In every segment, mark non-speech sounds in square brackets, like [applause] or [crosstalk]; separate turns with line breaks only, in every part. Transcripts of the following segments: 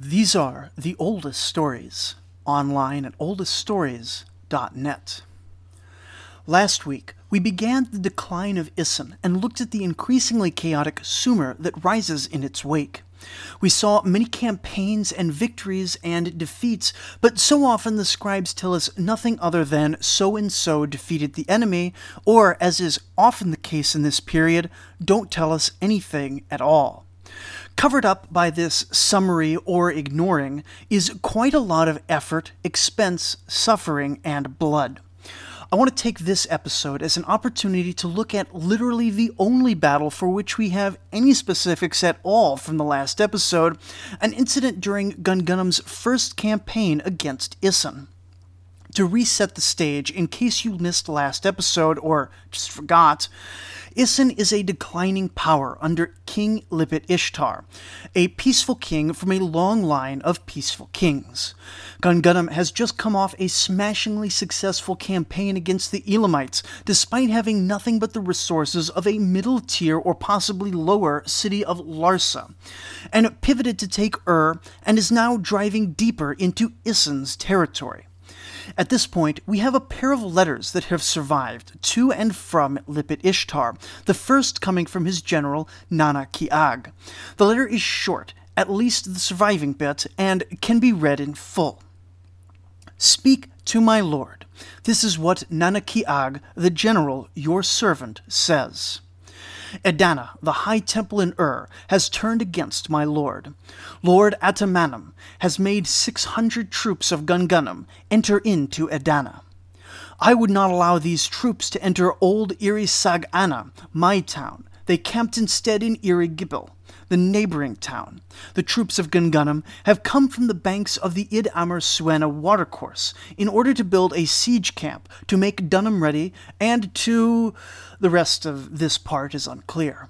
These are the oldest stories, online at oldeststories.net. Last week, we began the decline of Isin and looked at the increasingly chaotic Sumer that rises in its wake. We saw many campaigns and victories and defeats, but so often the scribes tell us nothing other than so and so defeated the enemy, or, as is often the case in this period, don't tell us anything at all. Covered up by this summary or ignoring is quite a lot of effort, expense, suffering, and blood. I want to take this episode as an opportunity to look at literally the only battle for which we have any specifics at all from the last episode an incident during Gungunum's first campaign against Isin. To reset the stage, in case you missed last episode or just forgot, Isin is a declining power under King Lipit Ishtar, a peaceful king from a long line of peaceful kings. Gungunum has just come off a smashingly successful campaign against the Elamites, despite having nothing but the resources of a middle tier or possibly lower city of Larsa, and pivoted to take Ur and is now driving deeper into Isin's territory. At this point, we have a pair of letters that have survived to and from Lipit Ishtar, the first coming from his general Nanakiag. The letter is short, at least the surviving bit, and can be read in full. Speak to my lord. This is what Nanakiag, the general, your servant, says. Edana, the high temple in Ur, has turned against my lord. Lord Atamanum has made six hundred troops of Gungunum enter into Edana. I would not allow these troops to enter old Irisagana, my town. They camped instead in Irigibel, the neighboring town. The troops of Gungunum have come from the banks of the Id Amr Suena watercourse in order to build a siege camp, to make Dunham ready, and to. The rest of this part is unclear.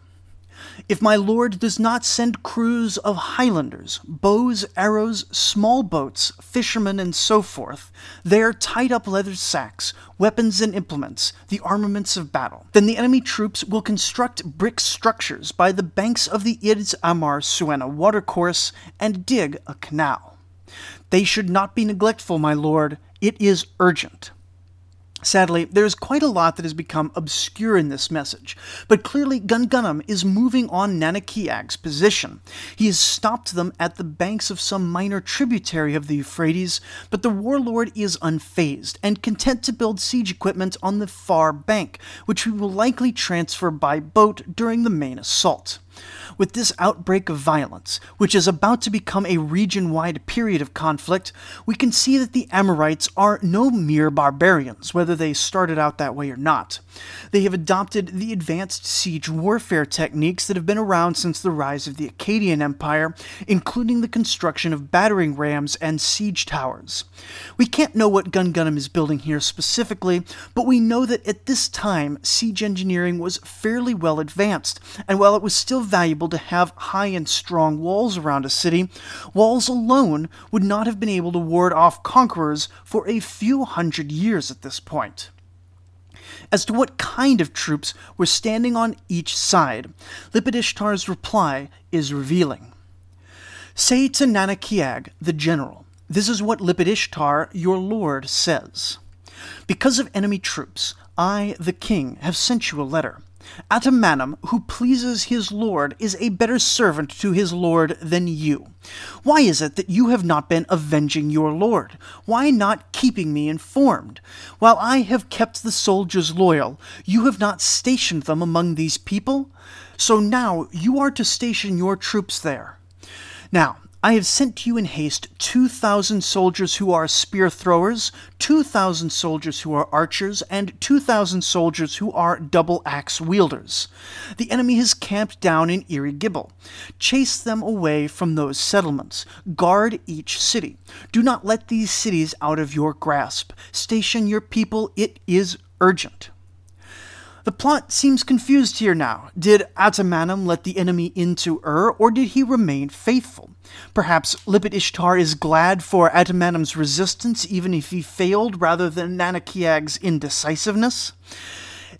If my lord does not send crews of Highlanders, bows, arrows, small boats, fishermen, and so forth, their tied up leather sacks, weapons and implements, the armaments of battle, then the enemy troops will construct brick structures by the banks of the Ids Amar Suena watercourse and dig a canal. They should not be neglectful, my lord. It is urgent. Sadly, there's quite a lot that has become obscure in this message, but clearly Gungunum is moving on Nanakiag's position. He has stopped them at the banks of some minor tributary of the Euphrates, but the warlord is unfazed and content to build siege equipment on the far bank, which we will likely transfer by boat during the main assault. With this outbreak of violence, which is about to become a region wide period of conflict, we can see that the Amorites are no mere barbarians, whether they started out that way or not. They have adopted the advanced siege warfare techniques that have been around since the rise of the Akkadian Empire, including the construction of battering rams and siege towers. We can't know what Gun Gungunum is building here specifically, but we know that at this time, siege engineering was fairly well advanced, and while it was still valuable to have high and strong walls around a city, walls alone would not have been able to ward off conquerors for a few hundred years at this point. As to what kind of troops were standing on each side, Lipit Ishtar's reply is revealing. Say to Nanakiag, the general, this is what Lipit Ishtar, your lord, says. Because of enemy troops, I, the king, have sent you a letter. Atamanum, who pleases his lord, is a better servant to his lord than you. Why is it that you have not been avenging your lord? Why not keeping me informed? While I have kept the soldiers loyal, you have not stationed them among these people? So now you are to station your troops there. Now, I have sent to you in haste 2,000 soldiers who are spear throwers, 2,000 soldiers who are archers, and 2,000 soldiers who are double axe wielders. The enemy has camped down in Irigibel. Chase them away from those settlements. Guard each city. Do not let these cities out of your grasp. Station your people. It is urgent. The plot seems confused here now. Did Atamanum let the enemy into Ur, or did he remain faithful? Perhaps Lipit Ishtar is glad for Atamanum's resistance, even if he failed, rather than Nanakiag's indecisiveness?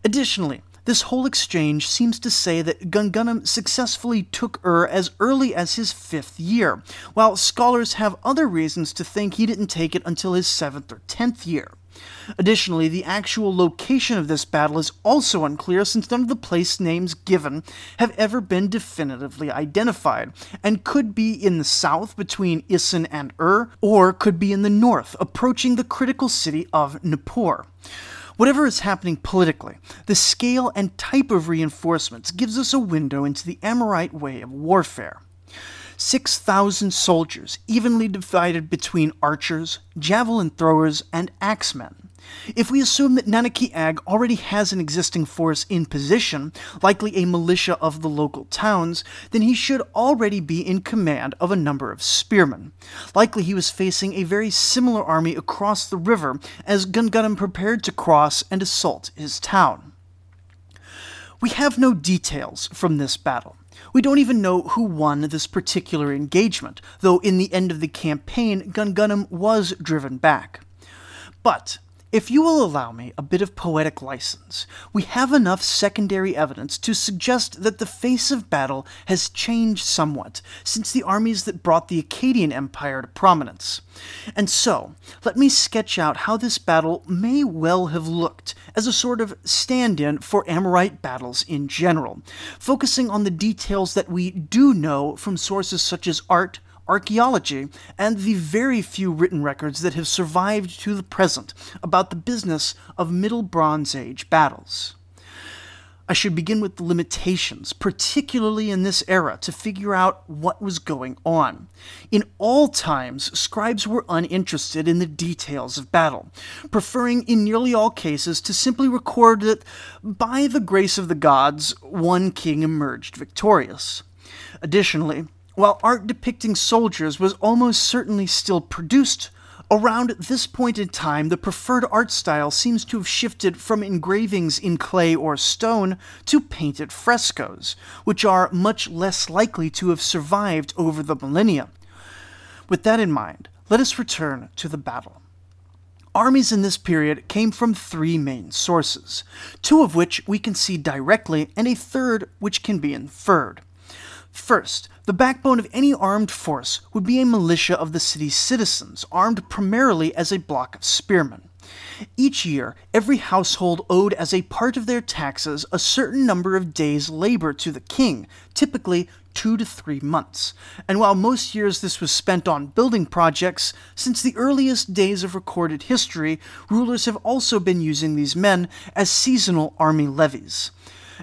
Additionally, This whole exchange seems to say that Gungunum successfully took Ur as early as his fifth year, while scholars have other reasons to think he didn't take it until his seventh or tenth year. Additionally, the actual location of this battle is also unclear since none of the place names given have ever been definitively identified, and could be in the south between Isin and Ur, or could be in the north, approaching the critical city of Nippur. Whatever is happening politically, the scale and type of reinforcements gives us a window into the Amorite way of warfare. 6,000 soldiers, evenly divided between archers, javelin throwers, and axemen. If we assume that Nanakiag already has an existing force in position, likely a militia of the local towns, then he should already be in command of a number of spearmen. Likely he was facing a very similar army across the river as Gungunum prepared to cross and assault his town. We have no details from this battle. We don't even know who won this particular engagement, though in the end of the campaign, Gungunum was driven back. But if you will allow me a bit of poetic license, we have enough secondary evidence to suggest that the face of battle has changed somewhat since the armies that brought the Akkadian Empire to prominence. And so, let me sketch out how this battle may well have looked as a sort of stand in for Amorite battles in general, focusing on the details that we do know from sources such as art, archaeology, and the very few written records that have survived to the present about the business of Middle Bronze Age battles. I should begin with the limitations, particularly in this era, to figure out what was going on. In all times, scribes were uninterested in the details of battle, preferring in nearly all cases to simply record that, by the grace of the gods, one king emerged victorious. Additionally, while art depicting soldiers was almost certainly still produced, around this point in time the preferred art style seems to have shifted from engravings in clay or stone to painted frescoes, which are much less likely to have survived over the millennia. With that in mind, let us return to the battle. Armies in this period came from three main sources, two of which we can see directly, and a third which can be inferred. First, the backbone of any armed force would be a militia of the city's citizens, armed primarily as a block of spearmen. Each year, every household owed as a part of their taxes a certain number of days' labor to the king, typically two to three months. And while most years this was spent on building projects, since the earliest days of recorded history, rulers have also been using these men as seasonal army levies.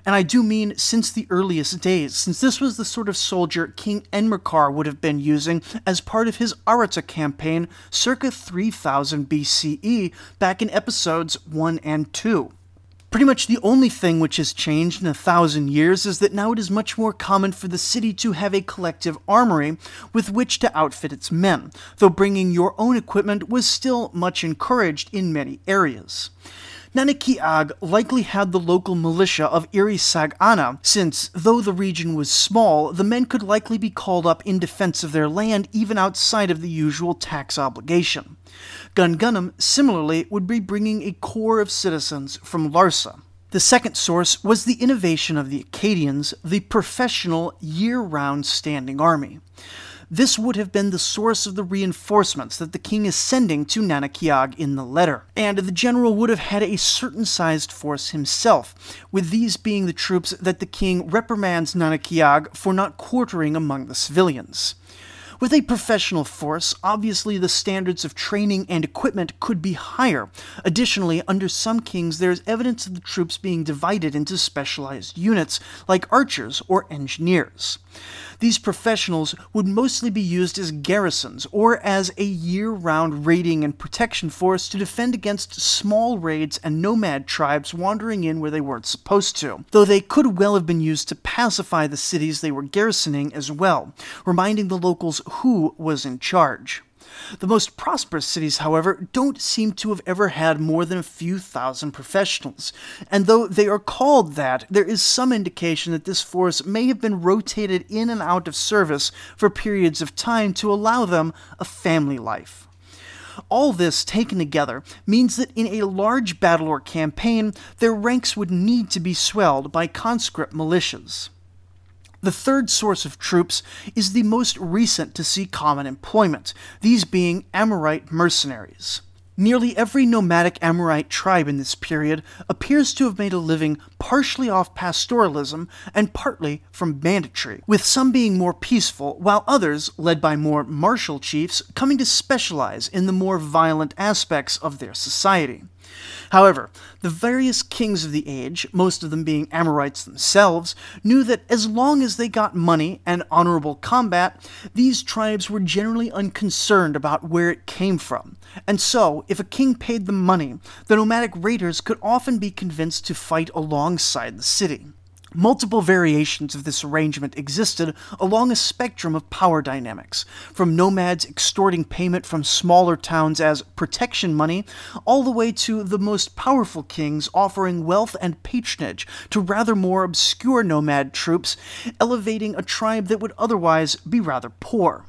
And I do mean since the earliest days, since this was the sort of soldier King Enmerkar would have been using as part of his Aratta campaign circa 3000 BCE, back in episodes 1 and 2. Pretty much the only thing which has changed in a thousand years is that now it is much more common for the city to have a collective armory with which to outfit its men, though bringing your own equipment was still much encouraged in many areas. Nanakiag likely had the local militia of Irisag-Ana, since, though the region was small, the men could likely be called up in defense of their land even outside of the usual tax obligation. Gungunum, similarly, would be bringing a corps of citizens from Larsa. The second source was the innovation of the Akkadians, the professional, year round standing army. This would have been the source of the reinforcements that the king is sending to Nanakiag in the letter, and the general would have had a certain sized force himself, with these being the troops that the king reprimands Nanakiag for not quartering among the civilians. With a professional force, obviously the standards of training and equipment could be higher. Additionally, under some kings, there is evidence of the troops being divided into specialized units, like archers or engineers. These professionals would mostly be used as garrisons or as a year round raiding and protection force to defend against small raids and nomad tribes wandering in where they weren't supposed to, though they could well have been used to pacify the cities they were garrisoning as well, reminding the locals who was in charge. The most prosperous cities, however, don't seem to have ever had more than a few thousand professionals, and though they are called that, there is some indication that this force may have been rotated in and out of service for periods of time to allow them a family life. All this taken together means that in a large battle or campaign, their ranks would need to be swelled by conscript militias. The third source of troops is the most recent to see common employment, these being Amorite mercenaries. Nearly every nomadic Amorite tribe in this period appears to have made a living partially off pastoralism and partly from banditry, with some being more peaceful, while others, led by more martial chiefs, coming to specialize in the more violent aspects of their society. However, the various kings of the age, most of them being Amorites themselves, knew that as long as they got money and honorable combat, these tribes were generally unconcerned about where it came from. And so, if a king paid them money, the nomadic raiders could often be convinced to fight alongside the city. Multiple variations of this arrangement existed along a spectrum of power dynamics, from nomads extorting payment from smaller towns as protection money, all the way to the most powerful kings offering wealth and patronage to rather more obscure nomad troops, elevating a tribe that would otherwise be rather poor.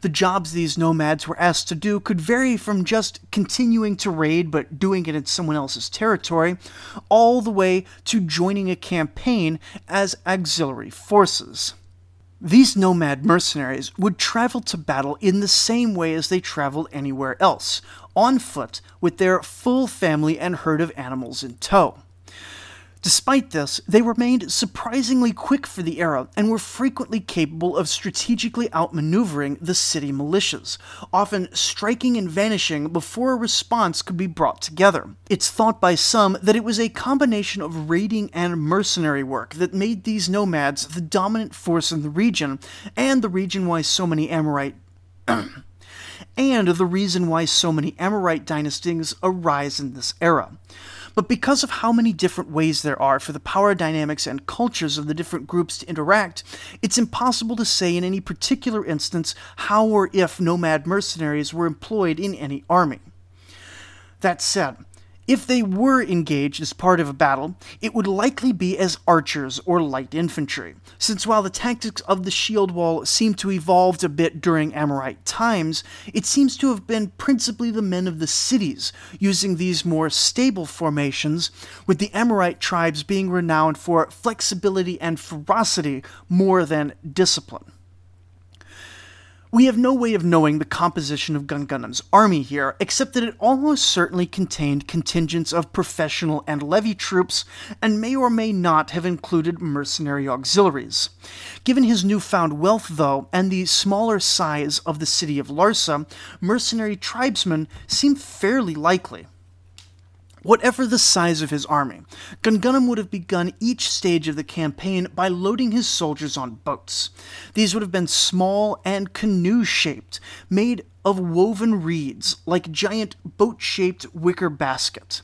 The jobs these nomads were asked to do could vary from just continuing to raid but doing it in someone else's territory, all the way to joining a campaign as auxiliary forces. These nomad mercenaries would travel to battle in the same way as they traveled anywhere else, on foot, with their full family and herd of animals in tow. Despite this, they remained surprisingly quick for the era and were frequently capable of strategically outmaneuvering the city militias, often striking and vanishing before a response could be brought together. It's thought by some that it was a combination of raiding and mercenary work that made these nomads the dominant force in the region, and the reason why so many Amorite [clears throat] and the reason why so many Amorite dynasties arise in this era. But because of how many different ways there are for the power dynamics and cultures of the different groups to interact, it's impossible to say in any particular instance how or if nomad mercenaries were employed in any army. That said, if they were engaged as part of a battle, it would likely be as archers or light infantry, since while the tactics of the shield wall seem to evolved a bit during Amorite times, it seems to have been principally the men of the cities using these more stable formations, with the Amorite tribes being renowned for flexibility and ferocity more than discipline. We have no way of knowing the composition of Gungunum's army here, except that it almost certainly contained contingents of professional and levy troops, and may or may not have included mercenary auxiliaries. Given his newfound wealth, though, and the smaller size of the city of Larsa, mercenary tribesmen seem fairly likely. Whatever the size of his army, Gungunum would have begun each stage of the campaign by loading his soldiers on boats. These would have been small and canoe shaped, made of woven reeds, like giant boat shaped wicker baskets.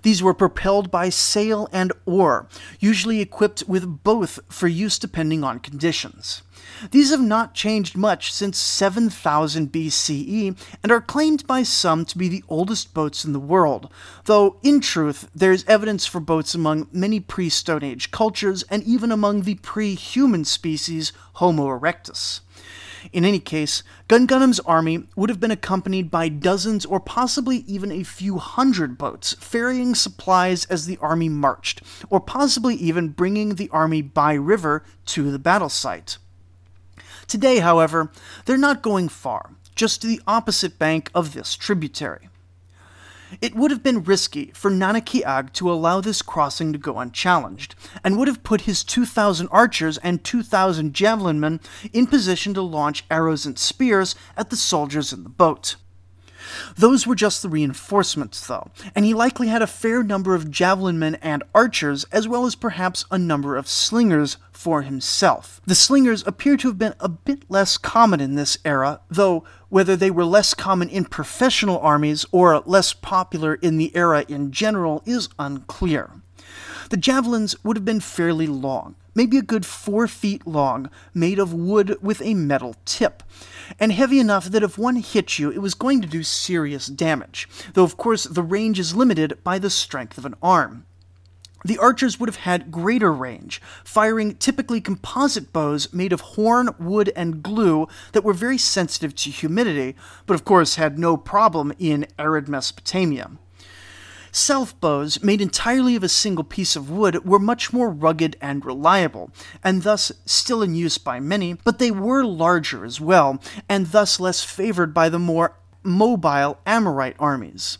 These were propelled by sail and oar, usually equipped with both for use depending on conditions. These have not changed much since 7000 BCE and are claimed by some to be the oldest boats in the world, though in truth there is evidence for boats among many pre Stone Age cultures and even among the pre human species Homo erectus. In any case, Gungunum's army would have been accompanied by dozens or possibly even a few hundred boats, ferrying supplies as the army marched, or possibly even bringing the army by river to the battle site. Today, however, they're not going far, just to the opposite bank of this tributary. It would have been risky for Nanakiag to allow this crossing to go unchallenged, and would have put his 2,000 archers and 2,000 javelin men in position to launch arrows and spears at the soldiers in the boat. Those were just the reinforcements, though, and he likely had a fair number of javelin men and archers, as well as perhaps a number of slingers for himself. The slingers appear to have been a bit less common in this era, though whether they were less common in professional armies or less popular in the era in general is unclear. The javelins would have been fairly long, maybe a good four feet long, made of wood with a metal tip, and heavy enough that if one hit you, it was going to do serious damage, though of course the range is limited by the strength of an arm. the archers would have had greater range, firing typically composite bows made of horn, wood, and glue that were very sensitive to humidity, but of course had no problem in arid Mesopotamia. Self bows, made entirely of a single piece of wood, were much more rugged and reliable, and thus still in use by many, but they were larger as well, and thus less favored by the more mobile Amorite armies.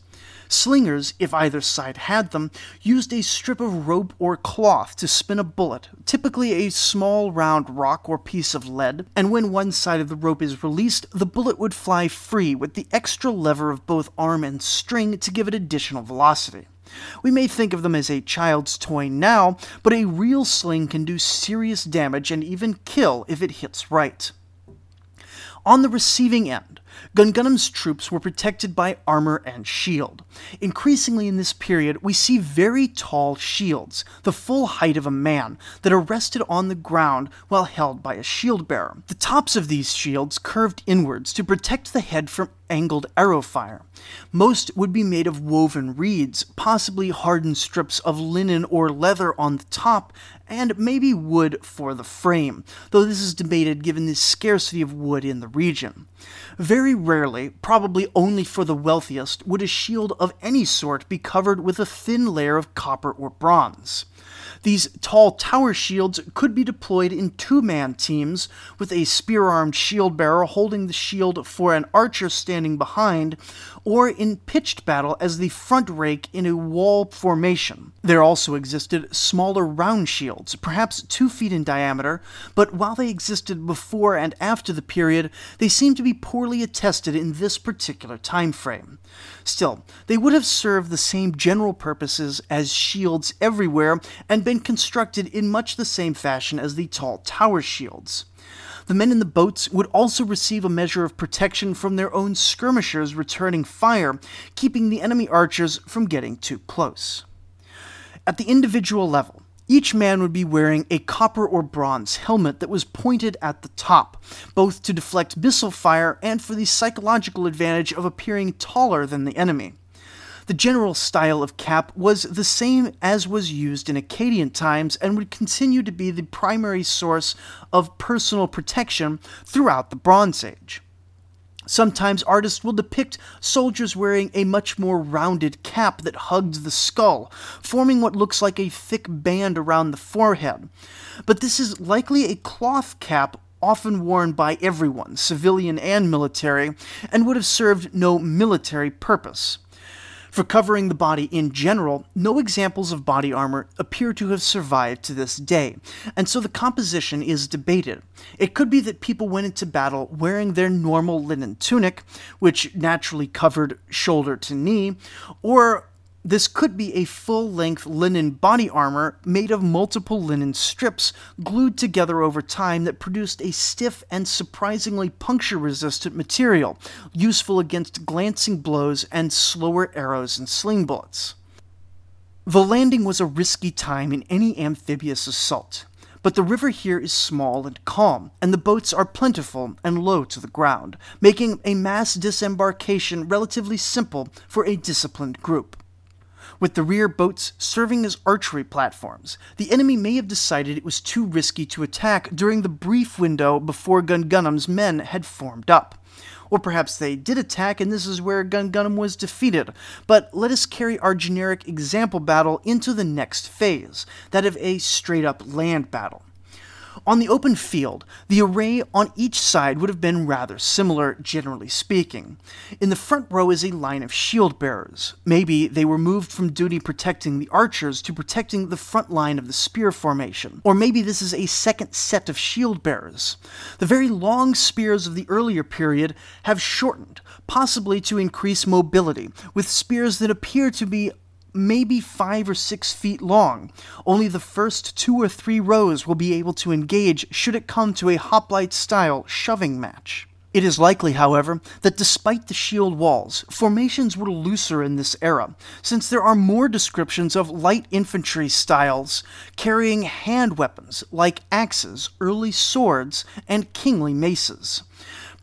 Slingers, if either side had them, used a strip of rope or cloth to spin a bullet, typically a small round rock or piece of lead, and when one side of the rope is released, the bullet would fly free with the extra lever of both arm and string to give it additional velocity. We may think of them as a child's toy now, but a real sling can do serious damage and even kill if it hits right. On the receiving end, Gungunum's troops were protected by armor and shield. Increasingly in this period, we see very tall shields, the full height of a man, that are rested on the ground while held by a shield bearer. The tops of these shields curved inwards to protect the head from angled arrow fire. Most would be made of woven reeds, possibly hardened strips of linen or leather on the top, and maybe wood for the frame, though this is debated given the scarcity of wood in the region. Very rarely, probably only for the wealthiest, would a shield of any sort be covered with a thin layer of copper or bronze. These tall tower shields could be deployed in two man teams, with a spear armed shield bearer holding the shield for an archer standing behind, or in pitched battle as the front rake in a wall formation. There also existed smaller round shields, perhaps two feet in diameter, but while they existed before and after the period, they seem to be poorly attested in this particular time frame. Still, they would have served the same general purposes as shields everywhere and been constructed in much the same fashion as the tall tower shields. The men in the boats would also receive a measure of protection from their own skirmishers returning fire, keeping the enemy archers from getting too close. At the individual level, each man would be wearing a copper or bronze helmet that was pointed at the top, both to deflect missile fire and for the psychological advantage of appearing taller than the enemy. The general style of cap was the same as was used in Akkadian times and would continue to be the primary source of personal protection throughout the Bronze Age. Sometimes artists will depict soldiers wearing a much more rounded cap that hugs the skull, forming what looks like a thick band around the forehead. But this is likely a cloth cap often worn by everyone, civilian and military, and would have served no military purpose. For covering the body in general, no examples of body armor appear to have survived to this day, and so the composition is debated. It could be that people went into battle wearing their normal linen tunic, which naturally covered shoulder to knee, or this could be a full length linen body armor made of multiple linen strips glued together over time that produced a stiff and surprisingly puncture resistant material, useful against glancing blows and slower arrows and sling bullets. The landing was a risky time in any amphibious assault, but the river here is small and calm, and the boats are plentiful and low to the ground, making a mass disembarkation relatively simple for a disciplined group with the rear boats serving as archery platforms. The enemy may have decided it was too risky to attack during the brief window before Gungunum's men had formed up. Or perhaps they did attack and this is where Gungunum was defeated. But let us carry our generic example battle into the next phase, that of a straight up land battle. On the open field, the array on each side would have been rather similar, generally speaking. In the front row is a line of shield bearers. Maybe they were moved from duty protecting the archers to protecting the front line of the spear formation. Or maybe this is a second set of shield bearers. The very long spears of the earlier period have shortened, possibly to increase mobility, with spears that appear to be maybe five or six feet long. Only the first two or three rows will be able to engage should it come to a hoplite style shoving match. It is likely, however, that despite the shield walls, formations were looser in this era, since there are more descriptions of light infantry styles carrying hand weapons like axes, early swords, and kingly maces.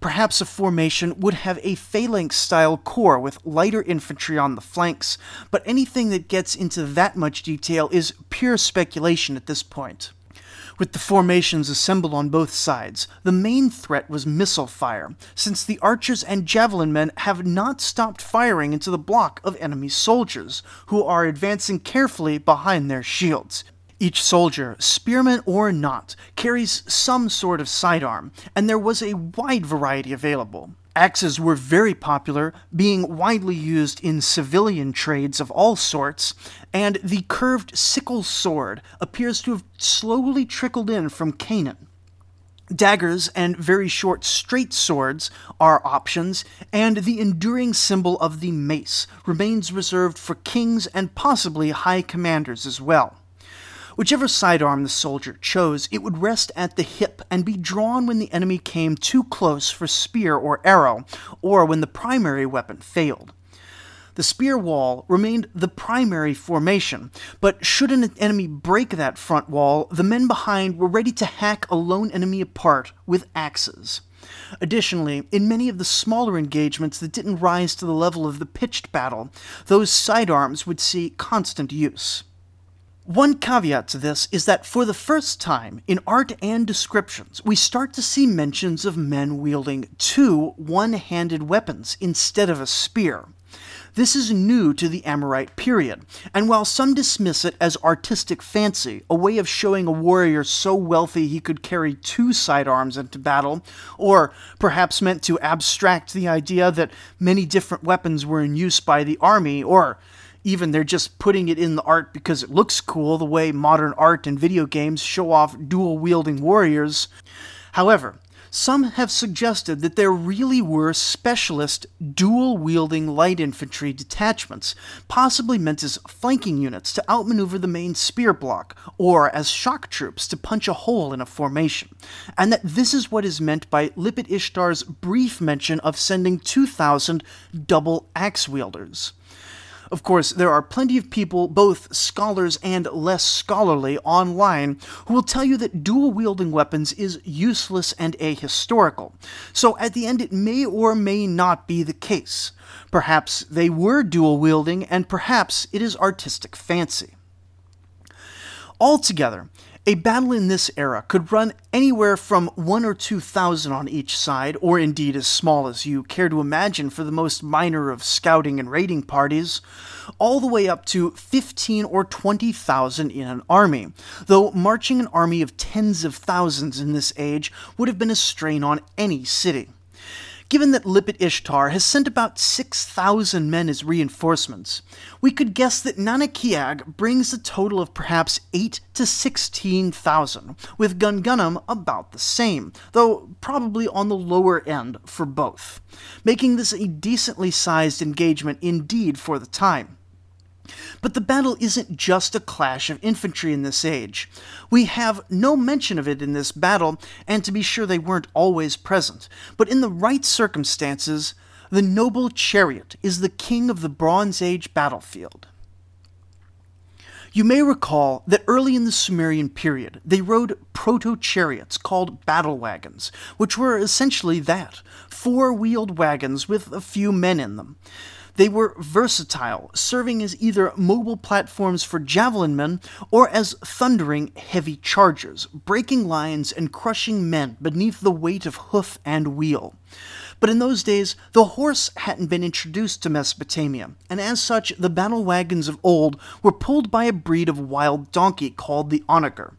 Perhaps a formation would have a phalanx style core with lighter infantry on the flanks, but anything that gets into that much detail is pure speculation at this point. With the formations assembled on both sides, the main threat was missile fire, since the archers and javelin men have not stopped firing into the block of enemy soldiers, who are advancing carefully behind their shields. Each soldier, spearman or not, carries some sort of sidearm, and there was a wide variety available. Axes were very popular, being widely used in civilian trades of all sorts, and the curved sickle sword appears to have slowly trickled in from Canaan. Daggers and very short straight swords are options, and the enduring symbol of the mace remains reserved for kings and possibly high commanders as well. Whichever sidearm the soldier chose, it would rest at the hip and be drawn when the enemy came too close for spear or arrow, or when the primary weapon failed. The spear wall remained the primary formation, but should an enemy break that front wall, the men behind were ready to hack a lone enemy apart with axes. Additionally, in many of the smaller engagements that didn't rise to the level of the pitched battle, those sidearms would see constant use. One caveat to this is that for the first time in art and descriptions, we start to see mentions of men wielding two one handed weapons instead of a spear. This is new to the Amorite period, and while some dismiss it as artistic fancy, a way of showing a warrior so wealthy he could carry two sidearms into battle, or perhaps meant to abstract the idea that many different weapons were in use by the army, or even they're just putting it in the art because it looks cool, the way modern art and video games show off dual wielding warriors. However, some have suggested that there really were specialist dual wielding light infantry detachments, possibly meant as flanking units to outmaneuver the main spear block, or as shock troops to punch a hole in a formation, and that this is what is meant by Lipit Ishtar's brief mention of sending 2,000 double axe wielders. Of course, there are plenty of people, both scholars and less scholarly, online who will tell you that dual wielding weapons is useless and ahistorical. So at the end, it may or may not be the case. Perhaps they were dual wielding, and perhaps it is artistic fancy. Altogether, a battle in this era could run anywhere from one or two thousand on each side, or indeed as small as you care to imagine for the most minor of scouting and raiding parties, all the way up to 15 or 20,000 in an army, though marching an army of tens of thousands in this age would have been a strain on any city. Given that Lipit Ishtar has sent about 6,000 men as reinforcements, we could guess that Nanakiag brings a total of perhaps 8 to 16,000, with Gungunum about the same, though probably on the lower end for both, making this a decently sized engagement indeed for the time. But the battle isn't just a clash of infantry in this age. We have no mention of it in this battle, and to be sure they weren't always present, but in the right circumstances, the noble chariot is the king of the Bronze Age battlefield. You may recall that early in the Sumerian period, they rode proto chariots called battle wagons, which were essentially that four wheeled wagons with a few men in them. They were versatile, serving as either mobile platforms for javelin men or as thundering heavy chargers, breaking lines and crushing men beneath the weight of hoof and wheel. But in those days, the horse hadn't been introduced to Mesopotamia, and as such, the battle wagons of old were pulled by a breed of wild donkey called the onager.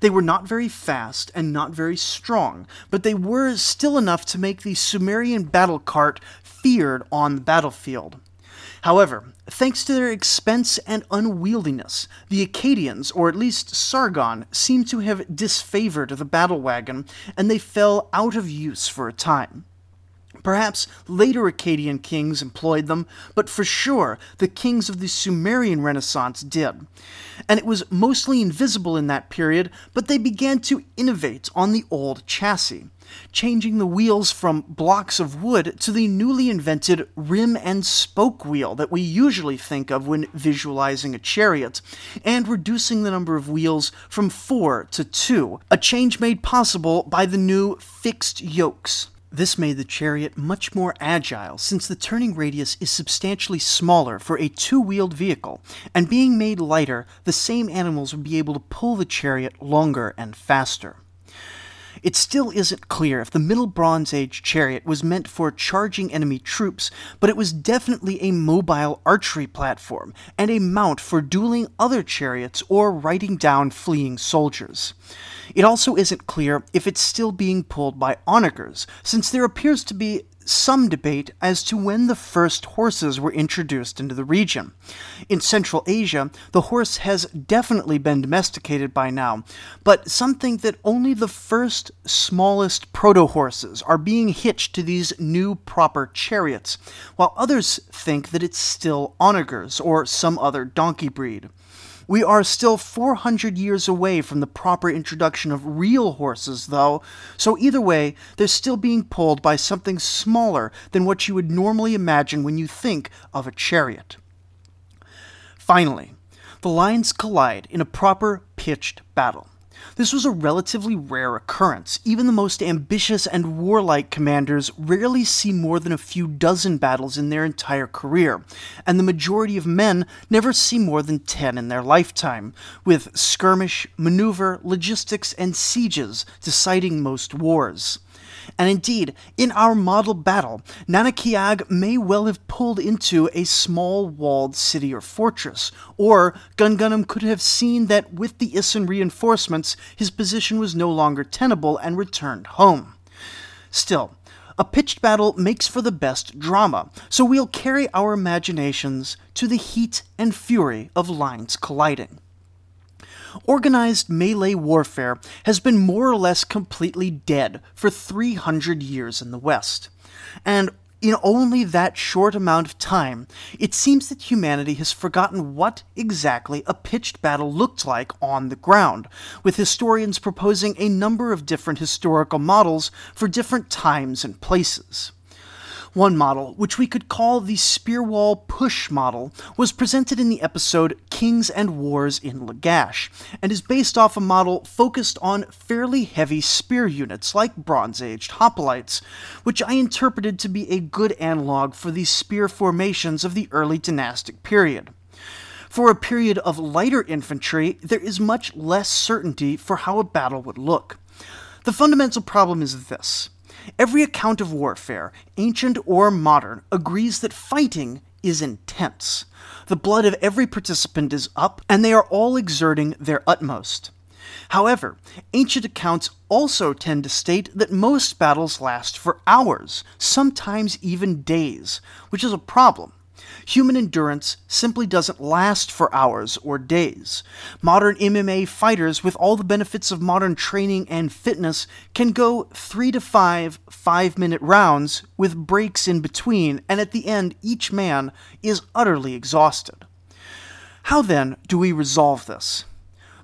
They were not very fast and not very strong, but they were still enough to make the Sumerian battle cart feared on the battlefield. However, thanks to their expense and unwieldiness, the Akkadians, or at least Sargon, seem to have disfavored the battle wagon, and they fell out of use for a time. Perhaps later Akkadian kings employed them, but for sure the kings of the Sumerian Renaissance did. And it was mostly invisible in that period, but they began to innovate on the old chassis, changing the wheels from blocks of wood to the newly invented rim and spoke wheel that we usually think of when visualizing a chariot, and reducing the number of wheels from four to two, a change made possible by the new fixed yokes. This made the chariot much more agile since the turning radius is substantially smaller for a two wheeled vehicle, and being made lighter, the same animals would be able to pull the chariot longer and faster. It still isn't clear if the Middle Bronze Age chariot was meant for charging enemy troops, but it was definitely a mobile archery platform and a mount for dueling other chariots or riding down fleeing soldiers. It also isn't clear if it's still being pulled by onagers, since there appears to be some debate as to when the first horses were introduced into the region. In Central Asia, the horse has definitely been domesticated by now, but some think that only the first, smallest proto horses are being hitched to these new proper chariots, while others think that it's still onagers or some other donkey breed. We are still 400 years away from the proper introduction of real horses, though, so either way, they're still being pulled by something smaller than what you would normally imagine when you think of a chariot. Finally, the lines collide in a proper pitched battle. This was a relatively rare occurrence. Even the most ambitious and warlike commanders rarely see more than a few dozen battles in their entire career, and the majority of men never see more than 10 in their lifetime, with skirmish, maneuver, logistics, and sieges deciding most wars. And indeed, in our model battle, Nanakiag may well have pulled into a small walled city or fortress, or Gungunum could have seen that with the Isin reinforcements, his position was no longer tenable and returned home. Still, a pitched battle makes for the best drama, so we'll carry our imaginations to the heat and fury of lines colliding organized melee warfare has been more or less completely dead for 300 years in the West. And in only that short amount of time, it seems that humanity has forgotten what exactly a pitched battle looked like on the ground, with historians proposing a number of different historical models for different times and places. One model, which we could call the Spearwall Push model, was presented in the episode Kings and Wars in Lagash, and is based off a model focused on fairly heavy spear units like Bronze Aged hoplites, which I interpreted to be a good analog for the spear formations of the early dynastic period. For a period of lighter infantry, there is much less certainty for how a battle would look. The fundamental problem is this Every account of warfare, ancient or modern, agrees that fighting is intense. The blood of every participant is up, and they are all exerting their utmost. However, ancient accounts also tend to state that most battles last for hours, sometimes even days, which is a problem. Human endurance simply doesn't last for hours or days. Modern MMA fighters, with all the benefits of modern training and fitness, can go three to five five minute rounds with breaks in between, and at the end, each man is utterly exhausted. How then do we resolve this?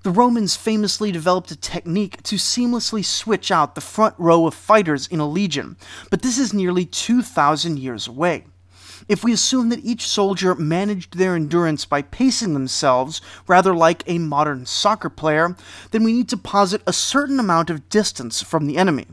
The Romans famously developed a technique to seamlessly switch out the front row of fighters in a legion, but this is nearly 2,000 years away. If we assume that each soldier managed their endurance by pacing themselves, rather like a modern soccer player, then we need to posit a certain amount of distance from the enemy.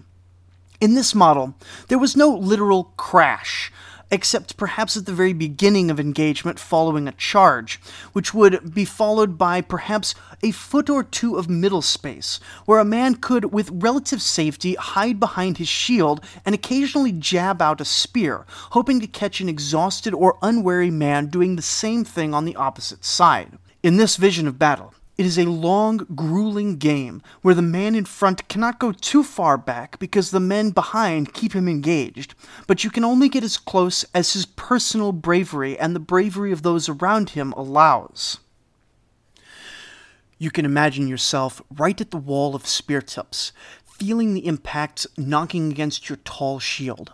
In this model, there was no literal crash, except perhaps at the very beginning of engagement following a charge, which would be followed by perhaps a foot or two of middle space, where a man could, with relative safety, hide behind his shield and occasionally jab out a spear, hoping to catch an exhausted or unwary man doing the same thing on the opposite side. In this vision of battle, it is a long, grueling game where the man in front cannot go too far back because the men behind keep him engaged, but you can only get as close as his personal bravery and the bravery of those around him allows. You can imagine yourself right at the wall of spear tips, feeling the impacts knocking against your tall shield.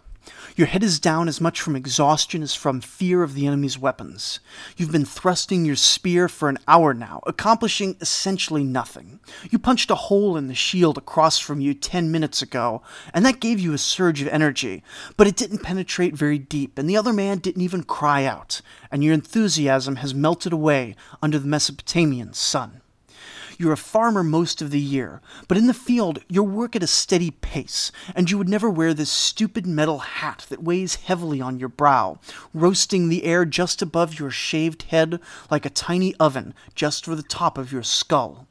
Your head is down as much from exhaustion as from fear of the enemy's weapons. You've been thrusting your spear for an hour now, accomplishing essentially nothing. You punched a hole in the shield across from you ten minutes ago, and that gave you a surge of energy, but it didn't penetrate very deep, and the other man didn't even cry out, and your enthusiasm has melted away under the Mesopotamian sun. You're a farmer most of the year, but in the field you work at a steady pace, and you would never wear this stupid metal hat that weighs heavily on your brow, roasting the air just above your shaved head like a tiny oven just for the top of your skull.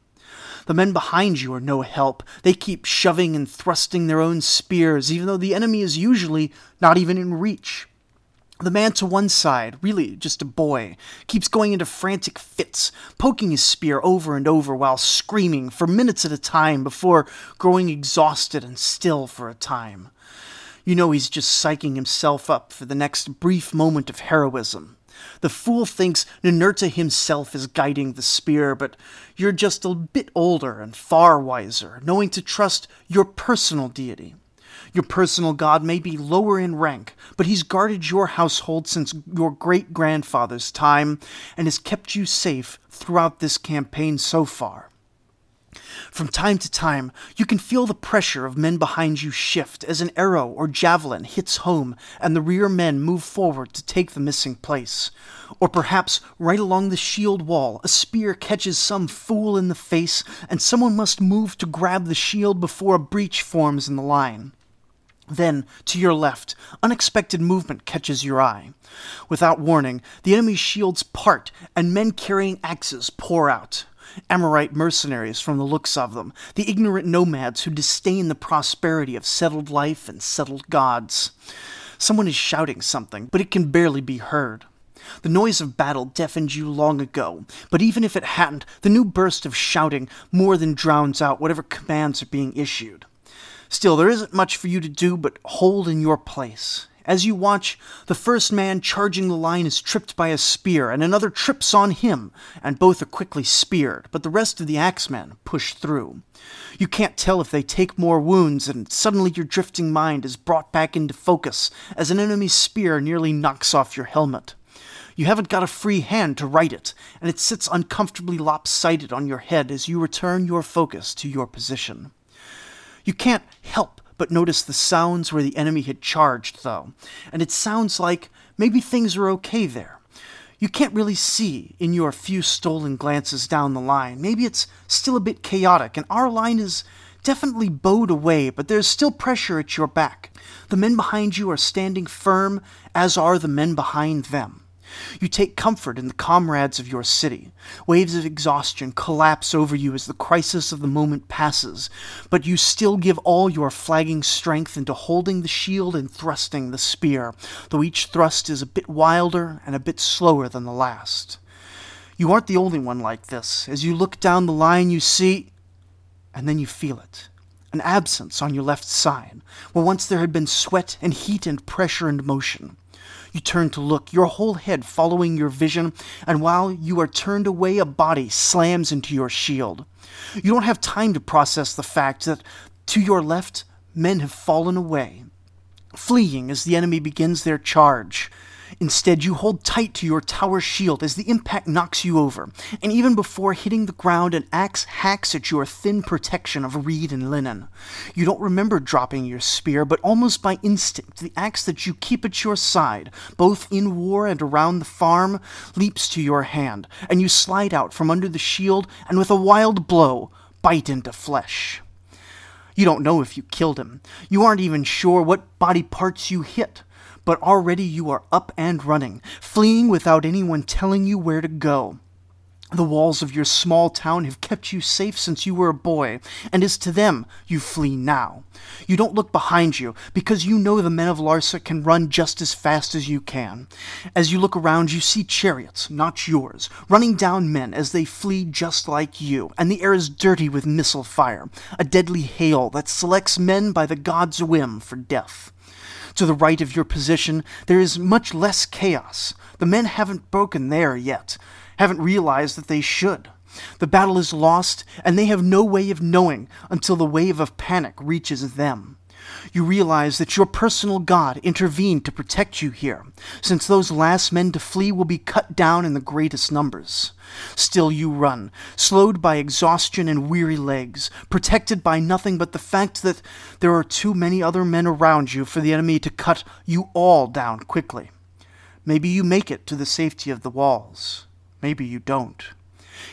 The men behind you are no help. They keep shoving and thrusting their own spears, even though the enemy is usually not even in reach. The man to one side, really just a boy, keeps going into frantic fits, poking his spear over and over while screaming for minutes at a time before growing exhausted and still for a time. You know he's just psyching himself up for the next brief moment of heroism. The fool thinks Ninurta himself is guiding the spear, but you're just a bit older and far wiser, knowing to trust your personal deity. Your personal god may be lower in rank, but he's guarded your household since your great grandfather's time and has kept you safe throughout this campaign so far. From time to time, you can feel the pressure of men behind you shift as an arrow or javelin hits home and the rear men move forward to take the missing place. Or perhaps right along the shield wall, a spear catches some fool in the face and someone must move to grab the shield before a breach forms in the line. Then, to your left, unexpected movement catches your eye. Without warning, the enemy's shields part, and men carrying axes pour out. Amorite mercenaries from the looks of them, the ignorant nomads who disdain the prosperity of settled life and settled gods. Someone is shouting something, but it can barely be heard. The noise of battle deafened you long ago, but even if it hadn't, the new burst of shouting more than drowns out whatever commands are being issued. Still, there isn't much for you to do but hold in your place. As you watch, the first man charging the line is tripped by a spear, and another trips on him, and both are quickly speared, but the rest of the axemen push through. You can't tell if they take more wounds, and suddenly your drifting mind is brought back into focus as an enemy's spear nearly knocks off your helmet. You haven't got a free hand to right it, and it sits uncomfortably lopsided on your head as you return your focus to your position. You can't help but notice the sounds where the enemy had charged, though, and it sounds like maybe things are okay there. You can't really see in your few stolen glances down the line. Maybe it's still a bit chaotic, and our line is definitely bowed away, but there's still pressure at your back. The men behind you are standing firm, as are the men behind them. You take comfort in the comrades of your city. Waves of exhaustion collapse over you as the crisis of the moment passes, but you still give all your flagging strength into holding the shield and thrusting the spear, though each thrust is a bit wilder and a bit slower than the last. You aren't the only one like this. As you look down the line, you see. And then you feel it an absence on your left side, where once there had been sweat and heat and pressure and motion. You turn to look, your whole head following your vision, and while you are turned away, a body slams into your shield. You don't have time to process the fact that to your left, men have fallen away, fleeing as the enemy begins their charge. Instead, you hold tight to your tower shield as the impact knocks you over, and even before hitting the ground, an axe hacks at your thin protection of reed and linen. You don't remember dropping your spear, but almost by instinct, the axe that you keep at your side, both in war and around the farm, leaps to your hand, and you slide out from under the shield and with a wild blow, bite into flesh. You don't know if you killed him. You aren't even sure what body parts you hit but already you are up and running, fleeing without anyone telling you where to go. The walls of your small town have kept you safe since you were a boy, and as to them you flee now. You don't look behind you, because you know the men of Larsa can run just as fast as you can. As you look around, you see chariots, not yours, running down men as they flee just like you, and the air is dirty with missile fire, a deadly hail that selects men by the god's whim for death. To the right of your position, there is much less chaos. The men haven't broken there yet, haven't realized that they should. The battle is lost, and they have no way of knowing until the wave of panic reaches them. You realize that your personal God intervened to protect you here, since those last men to flee will be cut down in the greatest numbers. Still you run, slowed by exhaustion and weary legs, protected by nothing but the fact that there are too many other men around you for the enemy to cut you all down quickly. Maybe you make it to the safety of the walls. Maybe you don't.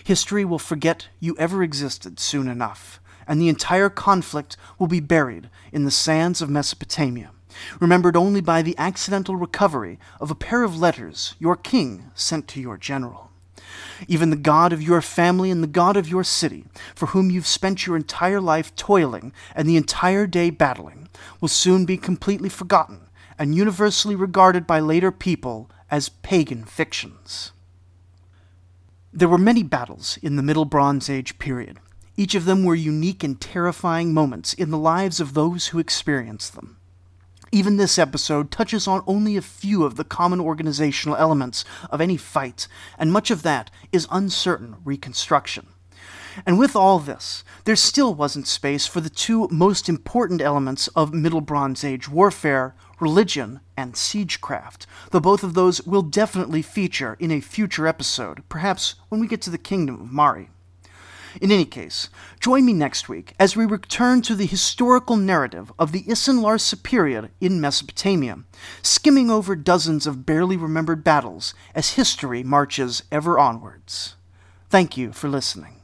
History will forget you ever existed soon enough, and the entire conflict will be buried in the sands of Mesopotamia, remembered only by the accidental recovery of a pair of letters your king sent to your general. Even the God of your family and the God of your city, for whom you've spent your entire life toiling and the entire day battling, will soon be completely forgotten and universally regarded by later people as pagan fictions. There were many battles in the Middle Bronze Age period. Each of them were unique and terrifying moments in the lives of those who experienced them. Even this episode touches on only a few of the common organizational elements of any fight, and much of that is uncertain reconstruction. And with all this, there still wasn't space for the two most important elements of Middle Bronze Age warfare religion and siegecraft, though both of those will definitely feature in a future episode, perhaps when we get to the Kingdom of Mari. In any case, join me next week as we return to the historical narrative of the Isin-Larsa period in Mesopotamia, skimming over dozens of barely remembered battles as history marches ever onwards. Thank you for listening.